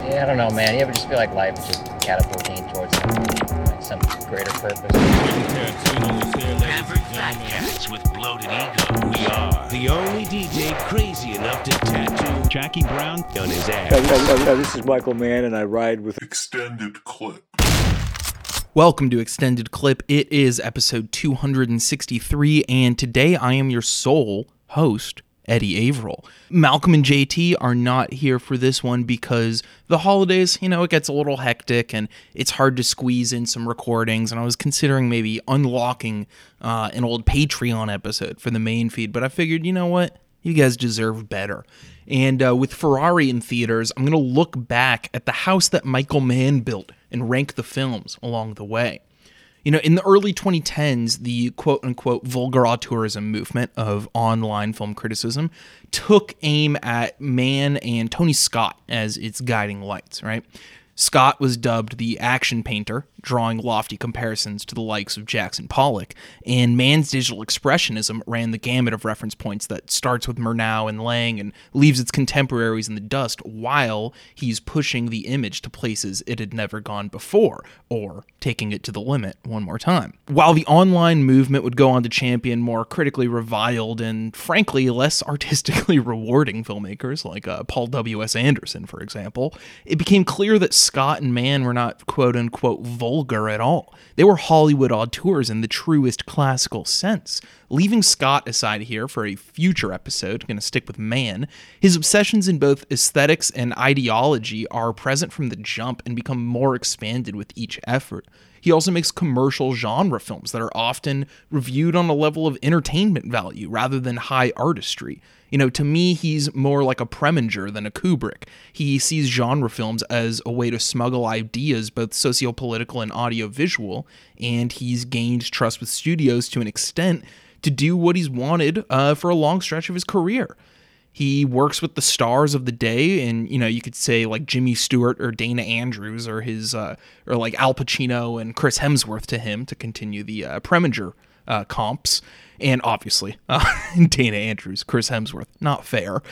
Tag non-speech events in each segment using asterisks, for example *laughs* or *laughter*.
Yeah, I don't know, man. You ever just feel like life is just catapulting towards like some greater purpose? Average fat cats with bloated ego. We are the only DJ crazy enough to tattoo Jackie Brown. on his Yeah, ass. yeah, yeah, this is Michael Mann, and I ride with extended clip. Welcome to Extended Clip. It is episode 263, and today I am your sole host, Eddie Averill. Malcolm and JT are not here for this one because the holidays, you know, it gets a little hectic and it's hard to squeeze in some recordings. And I was considering maybe unlocking uh, an old Patreon episode for the main feed, but I figured, you know what? You guys deserve better. And uh, with Ferrari in theaters, I'm going to look back at the house that Michael Mann built and rank the films along the way. You know, in the early 2010s, the quote unquote vulgar auteurism movement of online film criticism took aim at Mann and Tony Scott as its guiding lights, right? Scott was dubbed the action painter, drawing lofty comparisons to the likes of Jackson Pollock, and Mann's digital expressionism ran the gamut of reference points that starts with Murnau and Lang and leaves its contemporaries in the dust while he's pushing the image to places it had never gone before, or taking it to the limit one more time. While the online movement would go on to champion more critically reviled and frankly less *laughs* artistically rewarding filmmakers like uh, Paul W.S. Anderson, for example, it became clear that Scott and Mann were not quote unquote vulgar at all. They were Hollywood auteurs in the truest classical sense. Leaving Scott aside here for a future episode, going to stick with Mann, his obsessions in both aesthetics and ideology are present from the jump and become more expanded with each effort. He also makes commercial genre films that are often reviewed on a level of entertainment value rather than high artistry. You know, to me, he's more like a Preminger than a Kubrick. He sees genre films as a way to smuggle ideas, both sociopolitical and audiovisual, and he's gained trust with studios to an extent to do what he's wanted uh, for a long stretch of his career. He works with the stars of the day, and you know you could say like Jimmy Stewart or Dana Andrews or his uh, or like Al Pacino and Chris Hemsworth to him to continue the uh, Preminger uh, comps, and obviously uh, *laughs* Dana Andrews, Chris Hemsworth, not fair,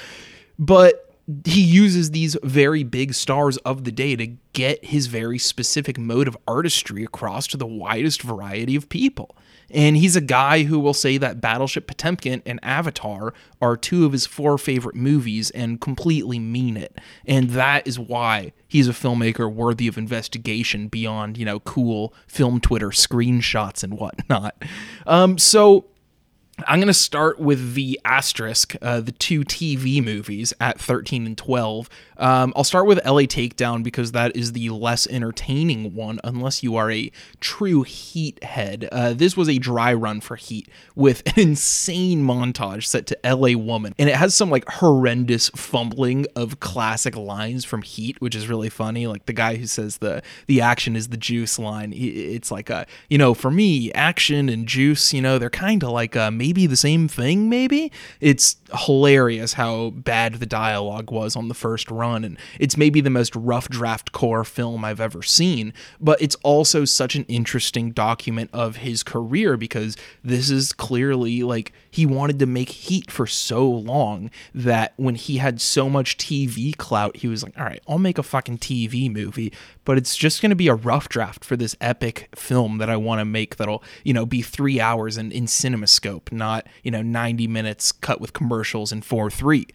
but he uses these very big stars of the day to get his very specific mode of artistry across to the widest variety of people. And he's a guy who will say that Battleship Potemkin and Avatar are two of his four favorite movies and completely mean it. And that is why he's a filmmaker worthy of investigation beyond, you know, cool film Twitter screenshots and whatnot. Um, so I'm going to start with the asterisk, uh, the two TV movies at 13 and 12. Um, I'll start with LA Takedown because that is the less entertaining one, unless you are a true Heat head. Uh, this was a dry run for Heat with an *laughs* insane montage set to LA Woman, and it has some like horrendous fumbling of classic lines from Heat, which is really funny. Like the guy who says the the action is the juice line. It's like a you know for me action and juice, you know they're kind of like uh, maybe the same thing. Maybe it's hilarious how bad the dialogue was on the first run, and it's maybe the most rough draft core film I've ever seen. But it's also such an interesting document of his career because this is clearly like he wanted to make Heat for so long that when he had so much TV clout, he was like, all right, I'll make a fucking TV movie, but it's just going to be a rough draft for this epic film that I want to make that'll, you know, be three hours in, in CinemaScope, not, you know, 90 minutes cut with commercials in 4 3.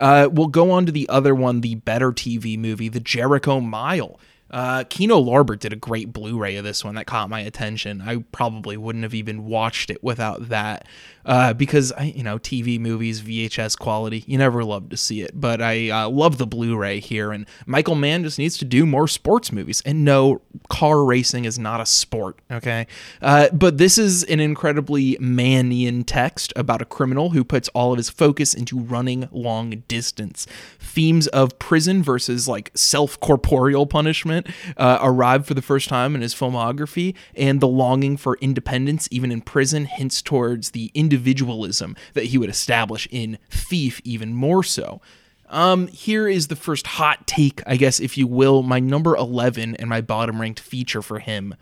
Uh, we'll go on to the other one, the better TV movie, The Jericho Mile. Uh, Kino Lorber did a great Blu-ray of this one that caught my attention. I probably wouldn't have even watched it without that, uh, because I, you know, TV movies, VHS quality, you never love to see it. But I uh, love the Blu-ray here, and Michael Mann just needs to do more sports movies. And no, car racing is not a sport, okay? Uh, but this is an incredibly Mannian text about a criminal who puts all of his focus into running long distance. Themes of prison versus like self-corporeal punishment uh, arrive for the first time in his filmography, and the longing for independence, even in prison, hints towards the individualism that he would establish in Thief, even more so. Um, here is the first hot take, I guess, if you will. My number 11 and my bottom ranked feature for him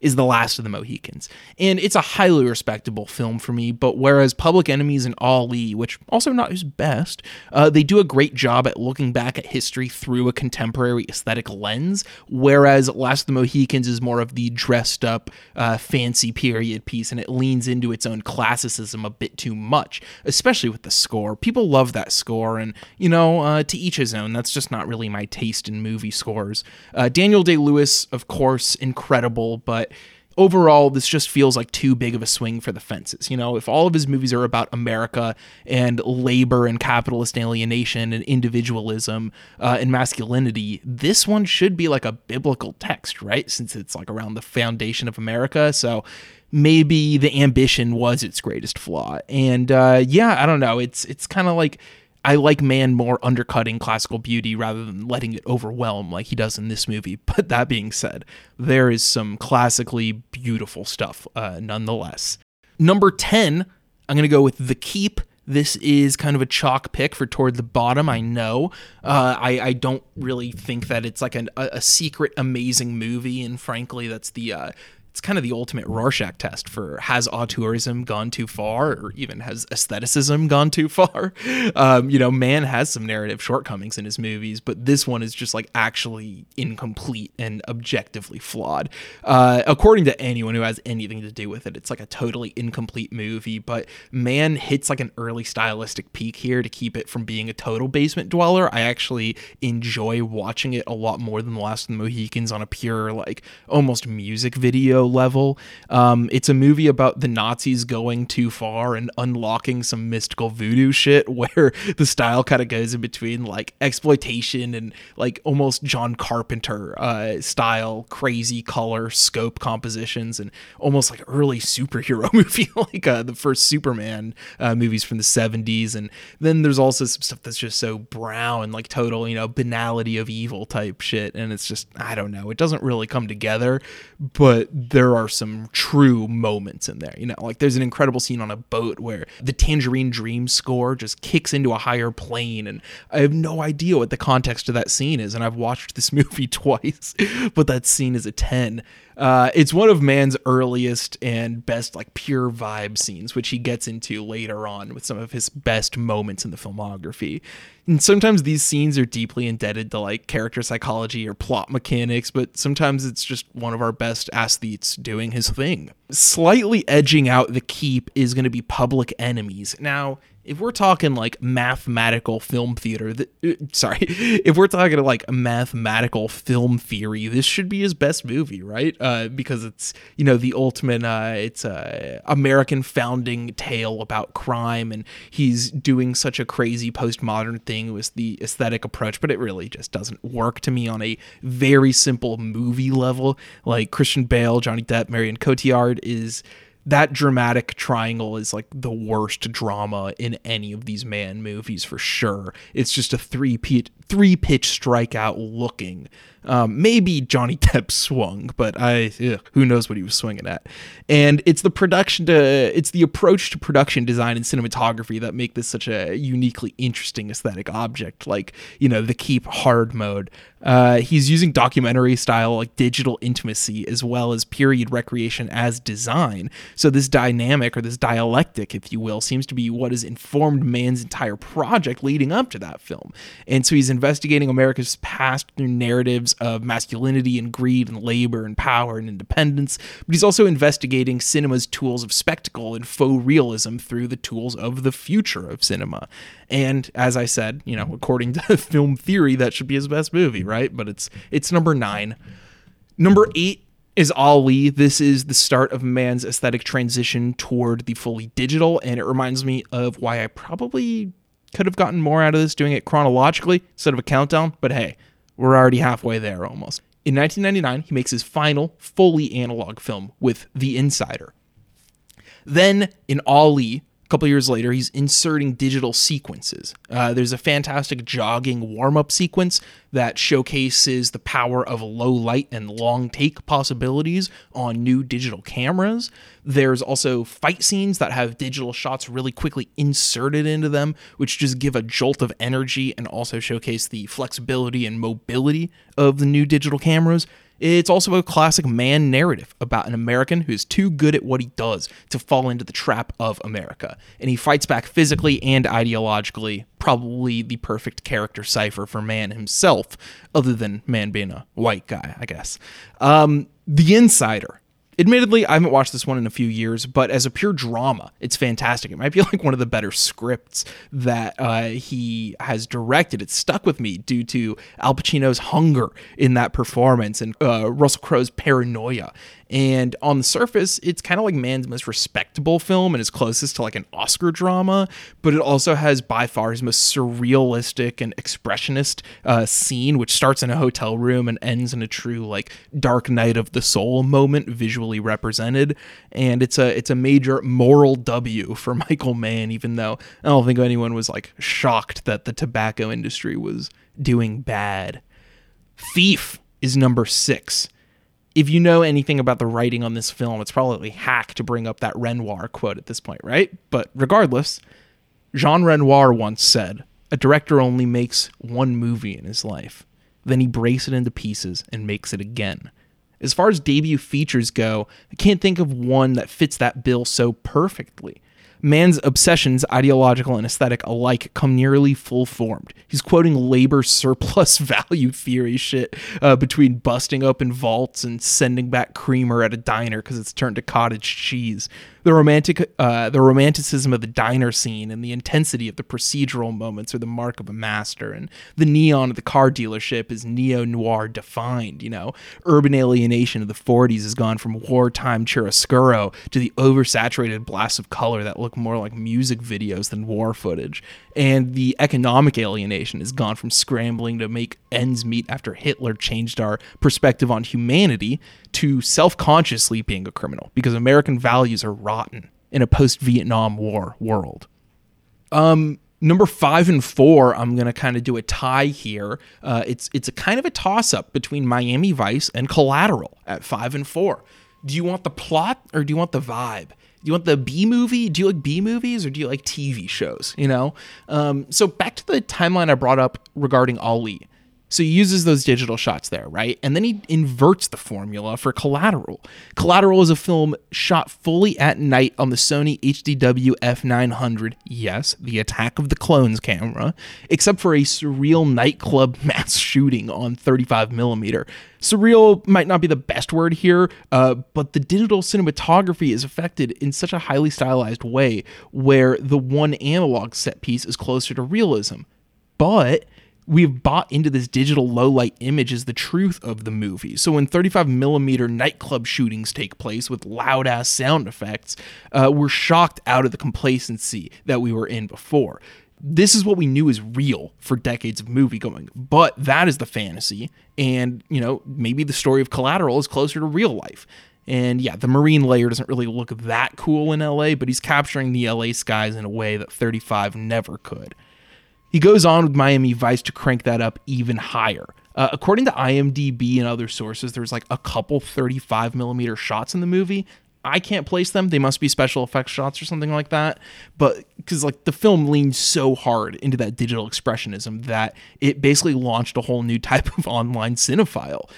is The Last of the Mohicans. And it's a highly respectable film for me, but whereas Public Enemies and Ali, which also not his best, uh, they do a great job at looking back at history through a contemporary aesthetic lens, whereas Last of the Mohicans is more of the dressed up, uh, fancy period piece, and it leans into its own classicism a bit too much, especially with the score. People love that score, and, you know, uh, to each his own. That's just not really my taste in movie scores. Uh, Daniel Day Lewis, of course, incredible, but overall, this just feels like too big of a swing for the fences. You know, if all of his movies are about America and labor and capitalist alienation and individualism uh, and masculinity, this one should be like a biblical text, right? Since it's like around the foundation of America. So maybe the ambition was its greatest flaw. And uh, yeah, I don't know. It's it's kind of like I like Mann more undercutting classical beauty rather than letting it overwhelm like he does in this movie. *laughs* But that being said, there is some classically beautiful stuff uh, nonetheless. Number 10, I'm going to go with The Keep. This is kind of a chalk pick for toward the bottom. I know. Uh, I, I don't really think that it's like an, a, a secret amazing movie, and frankly, that's the uh, it's kind of the ultimate Rorschach test for has auteurism gone too far, or even has aestheticism gone too far? *laughs* Um, you know, Mann has some narrative shortcomings in his movies, but this one is just like actually incomplete and objectively flawed. Uh, according to anyone who has anything to do with it, it's like a totally incomplete movie. But Mann hits like an early stylistic peak here to keep it from being a total basement dweller. I actually enjoy watching it a lot more than The Last of the Mohicans on a pure like almost music video level. Um, it's a movie about the Nazis going too far and unlocking some mystical voodoo *laughs* shit where the style kind of goes in between like exploitation and like almost John Carpenter uh, style, crazy color, scope compositions, and almost like early superhero *laughs* movie, like uh, the first Superman uh, movies from the 70s. And then there's also some stuff that's just so brown, like total, you know, banality of evil type shit. And it's just, I don't know, it doesn't really come together, but there are some true moments in there. You know, like there's an incredible scene on a boat where the Tangerine Dream score just kicks into a higher plane, and I have no idea what the context of that scene is. And I've watched this *laughs* movie twice, but that scene is a 10. Uh, it's one of Mann's earliest and best, like pure vibe scenes, which he gets into later on with some of his best moments in the filmography. And sometimes these scenes are deeply indebted to like character psychology or plot mechanics, but sometimes it's just one of our best aesthetes doing his thing. Slightly edging out the keep is going to be Public Enemies. Now, if we're talking like mathematical film theater, th- uh, sorry, *laughs* if we're talking like mathematical film theory, this should be his best movie, right? Uh, because it's you know the ultimate, uh, it's a American founding tale about crime, and he's doing such a crazy postmodern thing with the aesthetic approach, but it really just doesn't work to me on a very simple movie level. Like Christian Bale, Johnny Depp, Marion Cotillard is that dramatic triangle is like the worst drama in any of these Mann movies for sure. It's just a three pitch three pitch strikeout looking. Um, maybe Johnny *laughs* Depp swung, but I ugh, who knows what he was swinging at. And it's the production to it's the approach to production design and cinematography that make this such a uniquely interesting aesthetic object. Like you know the keep hard mode. Uh, he's using documentary style like digital intimacy as well as period recreation as design. So this dynamic or this dialectic, if you will, seems to be what has informed Mann's entire project leading up to that film. And so he's investigating America's past through narratives of masculinity and greed and labor and power and independence, but he's also investigating cinema's tools of spectacle and faux realism through the tools of the future of cinema. And as I said, you know, according to *laughs* film theory, that should be his best movie, right? But it's it's number nine. Number eight is Ali. This is the start of Mann's aesthetic transition toward the fully digital, and it reminds me of why I probably could have gotten more out of this doing it chronologically instead of a countdown, but hey, we're already halfway there almost. In 1999, he makes his final fully analog film with The Insider. Then in Ali, couple years later, he's inserting digital sequences. Uh, there's a fantastic jogging warm up sequence that showcases the power of low light and long take possibilities on new digital cameras. There's also fight scenes that have digital shots really quickly inserted into them, which just give a jolt of energy and also showcase the flexibility and mobility of the new digital cameras. It's also a classic Mann narrative about an American who's too good at what he does to fall into the trap of America. And he fights back physically and ideologically, probably the perfect character cipher for Mann himself, other than Mann being a white guy, I guess. Um, the Insider Admittedly, I haven't watched this one in a few years, but as a pure drama, it's fantastic. It might be *laughs* like one of the better scripts that uh, he has directed. It stuck with me due to Al Pacino's hunger in that performance and uh, Russell Crowe's paranoia and on the surface, it's kind of like Mann's most respectable film and is closest to like an Oscar drama, but it also has by far his most surrealistic and expressionist uh, scene, which starts in a hotel room and ends in a true like dark night of the soul moment, visually represented. And it's a it's a major moral W for *laughs* Michael Mann, even though I don't think anyone was like shocked that the tobacco industry was doing bad. Thief is number six if you know anything about the writing on this film, it's probably hack to bring up that Renoir quote at this point, right? But regardless, Jean Renoir once said, A director only makes one movie in his life. Then he breaks it into pieces and makes it again. As far as debut features go, I can't think of one that fits that bill so perfectly. Mann's obsessions, ideological and aesthetic alike, come nearly full formed. He's quoting labor surplus *laughs* value theory shit uh, between busting open vaults and sending back creamer at a diner because it's turned to cottage cheese the romantic uh, the romanticism of the diner scene and the intensity of the procedural moments are the mark of a master. And the neon of the car dealership is neo noir defined you know? Urban alienation of the 40s has gone from wartime chiaroscuro to the oversaturated blasts of color that look more like music videos than war footage. And the economic alienation has gone from scrambling to make ends meet after Hitler changed our perspective on humanity to self consciously being a criminal because American values are rotten in a post Vietnam War world. Um, number five and four, I'm gonna kind of do a tie here. Uh, it's it's a kind of a toss up between Miami Vice and Collateral at five and four. Do you want the plot or do you want the vibe? Do you want the B movie? Do you like B movies or do you like TV shows? You know? Um, so back to the timeline I brought up regarding Ali. So he uses those digital shots there, right? And then he inverts the formula for Collateral. Collateral is a film shot fully at night on the Sony HDW F900. Yes, the Attack of the Clones camera, except for a surreal nightclub *laughs* mass shooting on 35 millimeter. Surreal might not be the best word here, uh, but the digital cinematography is affected in such a highly stylized way where the one analog set piece is closer to realism. But we've bought into this digital low light image as the truth of the movie. So when 35 millimeter nightclub shootings take place with loud ass sound effects, uh, we're shocked out of the complacency that we were in before. This is what we knew is real for decades of movie going, but that is the fantasy. And, you know, maybe the story of Collateral is closer to real life. And yeah, the marine layer doesn't really look that cool in LA, but he's capturing the LA skies in a way that 35 never could. He goes on with Miami Vice to crank that up even higher. Uh, according to IMDb and other sources, there's like a couple 35 millimeter shots in the movie. I can't place them. They must be special effects shots or something like that. But because like the film leans so hard into that digital expressionism that it basically launched a whole new type *laughs* of online cinephile.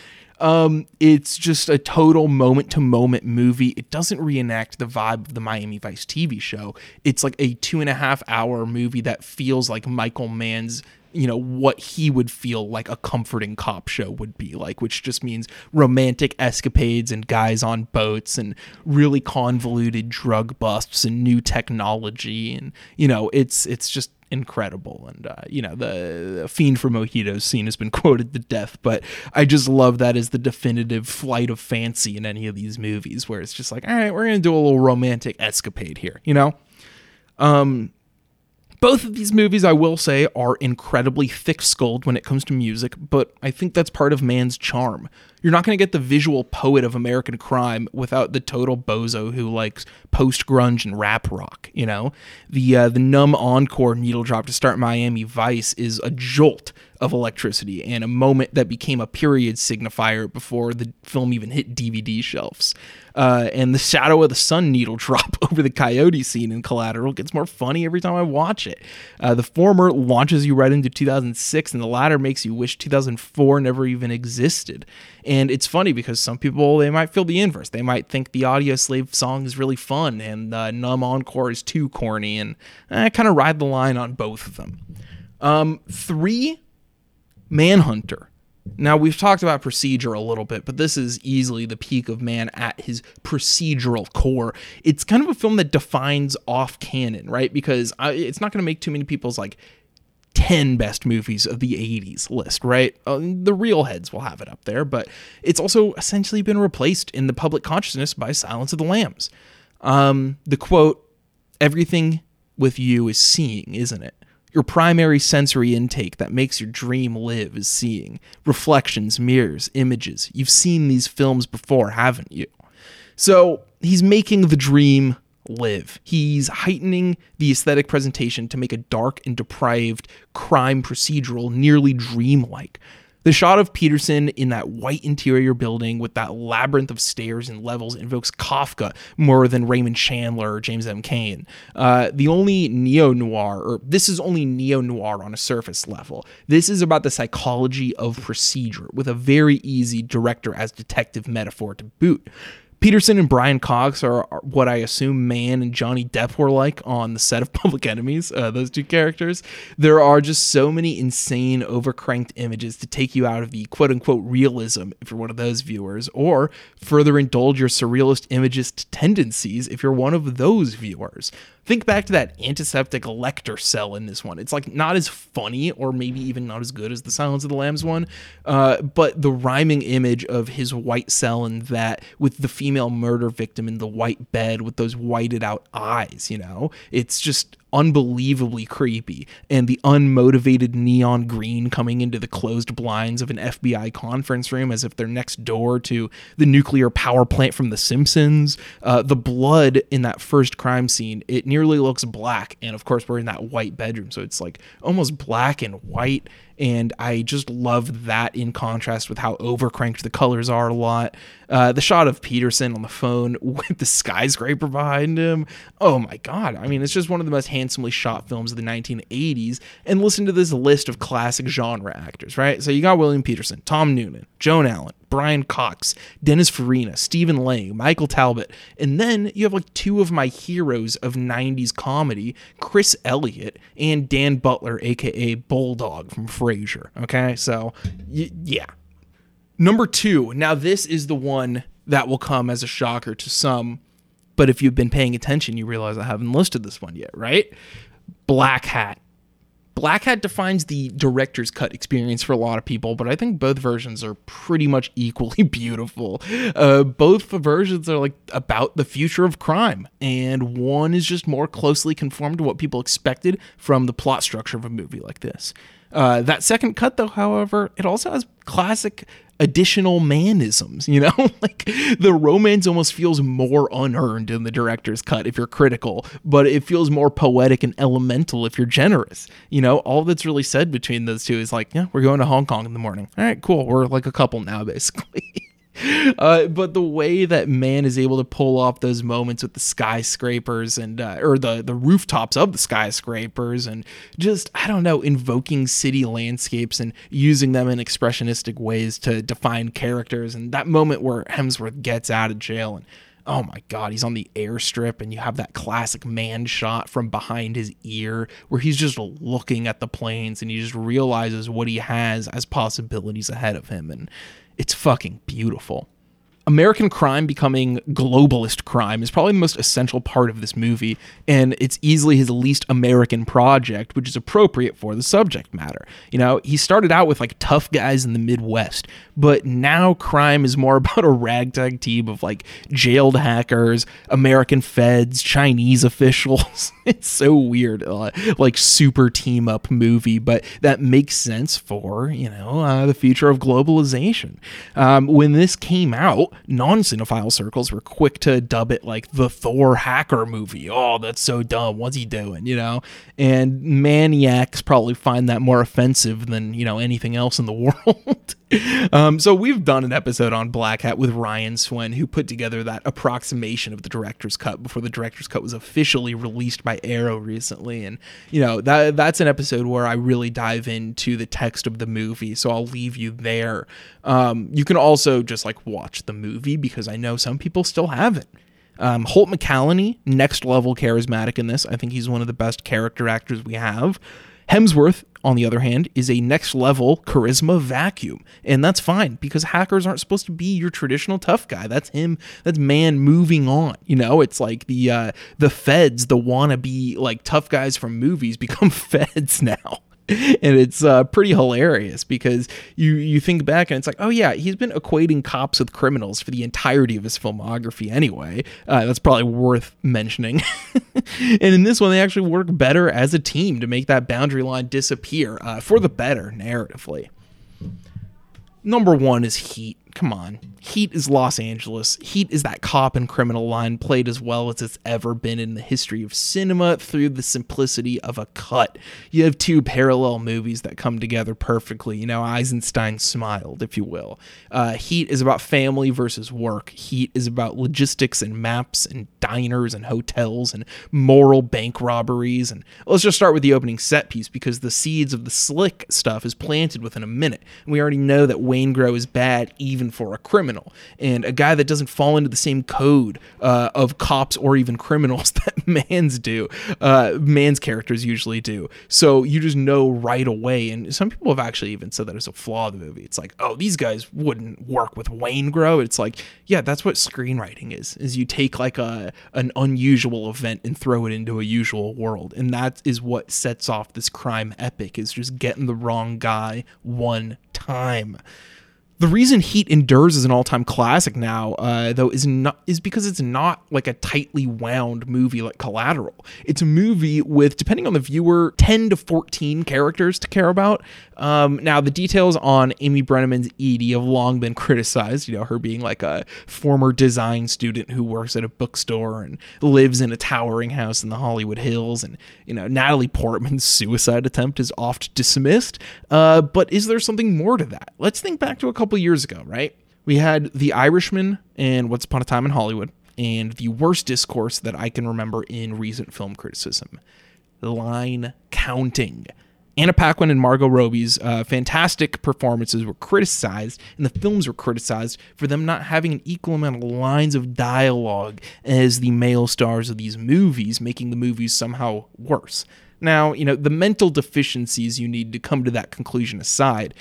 Um, it's just a total moment to moment movie. It doesn't reenact the vibe of the Miami Vice TV show. It's like a two and a half hour movie that feels like Michael Mann's you know what he would feel like a comforting cop show would be like which just means romantic escapades and guys on boats and really convoluted drug busts and new technology and you know it's it's just incredible. And uh, you know, the, the, fiend for mojitos scene has been *laughs* quoted to death, but I just love that as the definitive flight of fancy in any of these movies, where it's just like, all right, we're gonna do a little romantic escapade here, you know. Um, both of these movies, I will say, are incredibly thick skulled when it comes to music, but I think that's part of Mann's charm. You're not going to get the visual poet of American crime without the total bozo who likes post grunge and rap rock. You know, the uh, the numb encore needle drop to start Miami Vice is a jolt of electricity and a moment that became a period signifier before the film even hit DVD shelves. Uh, and the shadow of the sun needle *laughs* drop over the coyote scene in Collateral gets more funny every time I watch it. Uh, the former launches you right into 2006, and the latter makes you wish 2004 never even existed. And it's funny because some people they might feel the inverse. They might think the Audioslave song is really fun and uh, Numb Encore is too corny, and I kind of ride the line on both of them. Um, three, Manhunter. Now, we've talked about procedure a little bit, but this is easily the peak of Mann at his procedural core. It's kind of a film that defines off canon, right? Because it's not going to make too many people's like 10 best movies of the 80s list, right? Uh, the real heads will have it up there, but it's also essentially been replaced in the public consciousness by Silence of the Lambs. Um, the quote, everything with you is seeing, isn't it? Your primary sensory intake that makes your dream live is seeing. Reflections, mirrors, images. You've seen these films before, haven't you? So he's making the dream live. He's heightening the aesthetic presentation to make a dark and depraved crime procedural nearly dreamlike. The shot of Petersen in that white interior building with that labyrinth of stairs and levels invokes Kafka more than Raymond Chandler or James M. Cain. Uh, the only neo noir, or this is only neo noir on a surface level. This is about the psychology of procedure with a very easy director as detective metaphor to boot. Petersen and Brian Cox are, are, what I assume Mann and Johnny Depp were like on the set of *laughs* Public Enemies, uh, those two characters. There are just so many insane, overcranked images to take you out of the quote unquote realism if you're one of those viewers, or further indulge your surrealist imagist tendencies if you're one of those viewers. Think back to that antiseptic Lecter cell in this one. It's like not as funny or maybe even not as good as the Silence of the Lambs one, uh, but the rhyming image of his white cell and that with the female murder victim in the white bed with those whited out eyes, you know, it's just unbelievably creepy and the unmotivated neon green coming into the closed blinds of an FBI conference room as if they're next door to the nuclear power plant from The Simpsons. Uh, the blood in that first crime scene, it nearly looks black. And of course, we're in that white bedroom. So it's like almost black and white. And I just love that in contrast with how overcranked the colors are a lot. Uh, the shot of Petersen on the phone *laughs* with the skyscraper behind him. Oh my God. I mean, it's just one of the most handsomely shot films of the 1980s. And listen to this list of classic genre actors, right? So you got William Petersen, Tom Noonan, Joan Allen, Brian Cox, Dennis Farina, Stephen Lang, Michael Talbot, and then you have like two of my heroes of 90s comedy, Chris Elliott and Dan Butler, aka Bulldog from Frasier. Okay, so y- yeah. Number two, now this is the one that will come as a shocker to some, but if you've been paying attention, you realize I haven't listed this one yet, right? Black Hat. Black Hat defines the director's cut experience for a lot of people, but I think both versions are pretty much *laughs* equally beautiful. Uh, both versions are like about the future of crime, and one is just more closely conformed to what people expected from the plot structure of a movie like this. Uh, that second cut, though, however, it also has classic additional manisms, you know? *laughs* like the romance almost feels more unearned in the director's cut if you're critical, but it feels more poetic and elemental if you're generous. You know, all that's really said between those two is like, yeah, we're going to Hong Kong in the morning. All right, cool. We're like a couple now, *laughs* basically. *laughs* Uh, but the way that Mann is able to pull off those moments with the skyscrapers and uh, or the the rooftops of the skyscrapers and just I don't know invoking city landscapes and using them in expressionistic ways to define characters and that moment where Hemsworth gets out of jail and oh my god he's on the airstrip and you have that classic Mann shot from behind his ear where he's just looking at the planes and he just realizes what he has as possibilities ahead of him and it's fucking beautiful. American crime becoming globalist crime is probably the most essential part of this movie, and it's easily his least American project, which is appropriate for the subject matter. You know, he started out with like tough guys in the Midwest, but now crime is more *laughs* about a ragtag team of like jailed hackers, American feds, Chinese officials. *laughs* it's so weird, uh, like super team up movie, but that makes sense for, you know, uh, the future of globalization. Um, when this came out, non cinephile circles were quick to dub it like the Thor hacker movie. Oh, that's so dumb. What's he doing? You know? And maniacs probably find that more offensive than, you know, anything else in the *laughs* world. Um, so we've done an episode on Black Hat with Ryan Swen, who put together that approximation of the director's cut before the director's cut was officially released by Arrow recently, and you know that that's an episode where I really dive into the text of the movie. So I'll leave you there. Um, you can also just like watch the movie because I know some people still haven't. Um, Holt McCallany, next level charismatic in this. I think he's one of the best character actors we have. Hemsworth, on the other hand, is a next level charisma vacuum. And that's fine because hackers aren't supposed to be your traditional tough guy. That's him. That's Mann moving on. You know, it's like the uh, the feds, the wannabe like tough guys from movies *laughs* become feds now. *laughs* and it's uh, pretty hilarious because you you think back and it's like, oh yeah, he's been equating cops with criminals for the entirety of his filmography anyway. Uh, that's probably worth mentioning. *laughs* and in this one, they actually work better as a team to make that boundary line disappear uh, for the better narratively. Number one is Heat. Come on. Heat is Los Angeles. Heat is that cop and criminal line played as well as it's ever been in the history of cinema through the simplicity of a cut. You have two parallel movies that come together perfectly. You know, Eisenstein smiled, if you will. Uh, Heat is about family versus work. Heat is about logistics and maps and diners and hotels and moral bank robberies. And let's just start with the opening set piece because the seeds of the slick stuff is planted within a minute. And we already know that Waingro is bad even for a criminal and a guy that doesn't fall into the same code uh, of cops or even criminals *laughs* that Mann's do. Uh, Mann's characters usually do. So you just know right away. And some people have actually even said that it's a flaw of the movie. It's like, oh, these guys wouldn't work with Waingro. It's like, yeah, that's what screenwriting is. Is you take like a an unusual event and throw it into a usual world, and that is what sets off this crime epic. Is just getting the wrong guy one time. The reason Heat endures as an all-time classic now, uh, though, is not is because it's not like a tightly wound movie like Collateral. It's a movie with, depending on the viewer, ten to fourteen characters to care about. Um, now, the details on Amy Brenneman's Edie have long been criticized. You know, her being like a former design student who works at a bookstore and lives in a towering house in the Hollywood Hills, and you know, Natalie Portman's suicide attempt is oft dismissed. Uh, but is there something more to that? Let's think back to a couple years ago, right? We had The Irishman and Once Upon a Time in Hollywood, and the worst discourse that I can remember in recent film criticism line counting. Anna Paquin and Margot Robbie's uh, fantastic performances were criticized, and the films were criticized for them not having an equal amount of lines of dialogue as the male stars of these movies, making the movies somehow worse. Now, you know, the mental deficiencies you need to come to that conclusion aside,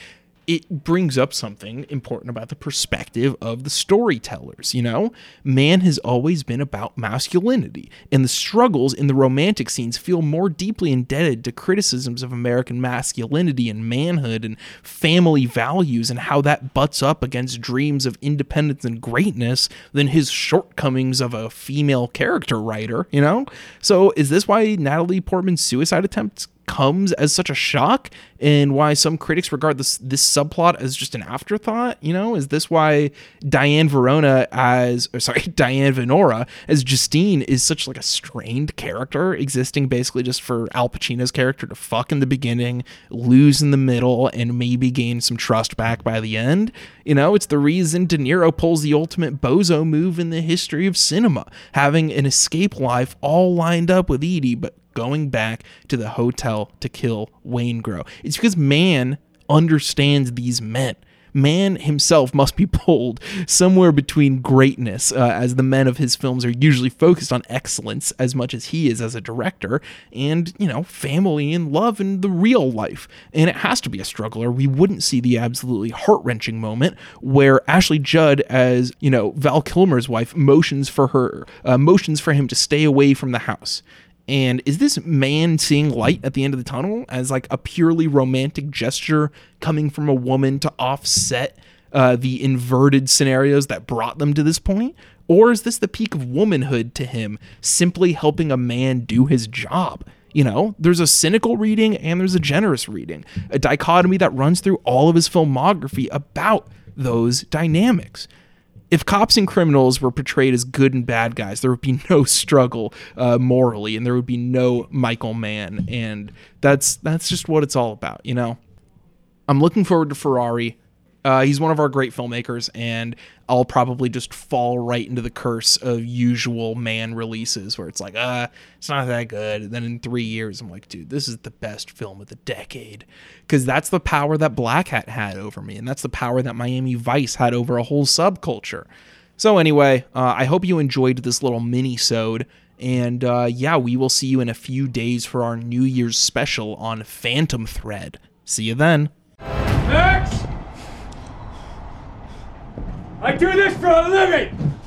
it brings up something important about the perspective of the storytellers. You know, Mann has always been about masculinity, and the struggles in the romantic scenes feel more deeply indebted to criticisms of American masculinity and manhood and family values and how that butts up against dreams of independence and greatness than his shortcomings of a female character writer, you know? So, is this why Natalie Portman's suicide attempt comes as such a shock and why some critics regard this this subplot as just an afterthought you know? Is this why diane verona as or sorry *laughs* diane venora as justine is such like a strained character existing basically just for al pacino's character to fuck in the beginning lose in the middle and maybe gain some trust back by the end? You know it's the reason de niro pulls the ultimate bozo move in the history of cinema having an escape life all lined up with edie but going back to the hotel to kill Waingro. It's because Mann understands these men. Mann himself must be *laughs* pulled somewhere between greatness, uh, as the men of his films are usually focused on excellence as much as he is as a director, and, you know, family and love and the real life. And it has to be a struggle, or we wouldn't see the absolutely heart wrenching moment where Ashley Judd, as, you know, Val Kilmer's wife, motions for her, uh, motions for him to stay away from the house. And is this man seeing light at the end of the tunnel as like a purely romantic gesture coming from a woman to offset uh, the inverted scenarios that brought them to this point? Or is this the peak of womanhood to him, simply helping a man do his job? You know, there's a cynical reading and there's a generous reading, a dichotomy that runs through all of his filmography about those dynamics if cops and criminals were portrayed as good and bad guys, there would be no *laughs* struggle uh, morally, and there would be no Michael Mann, and that's that's just what it's all about, you know. I'm looking forward to Ferrari. Uh, he's one of our great filmmakers, and I'll probably just fall right into the curse of usual Mann releases where it's like, uh, it's not that good. And then in three years, I'm like, dude, this is the best film of the decade. Because that's the power that Black Hat had over me, and that's the power that Miami Vice had over a whole subculture. So anyway, uh, I hope you enjoyed this little mini-sode. And uh, yeah, we will see you in a few days for our New Year's special on Phantom Thread. See you then. Max! I do this for a living!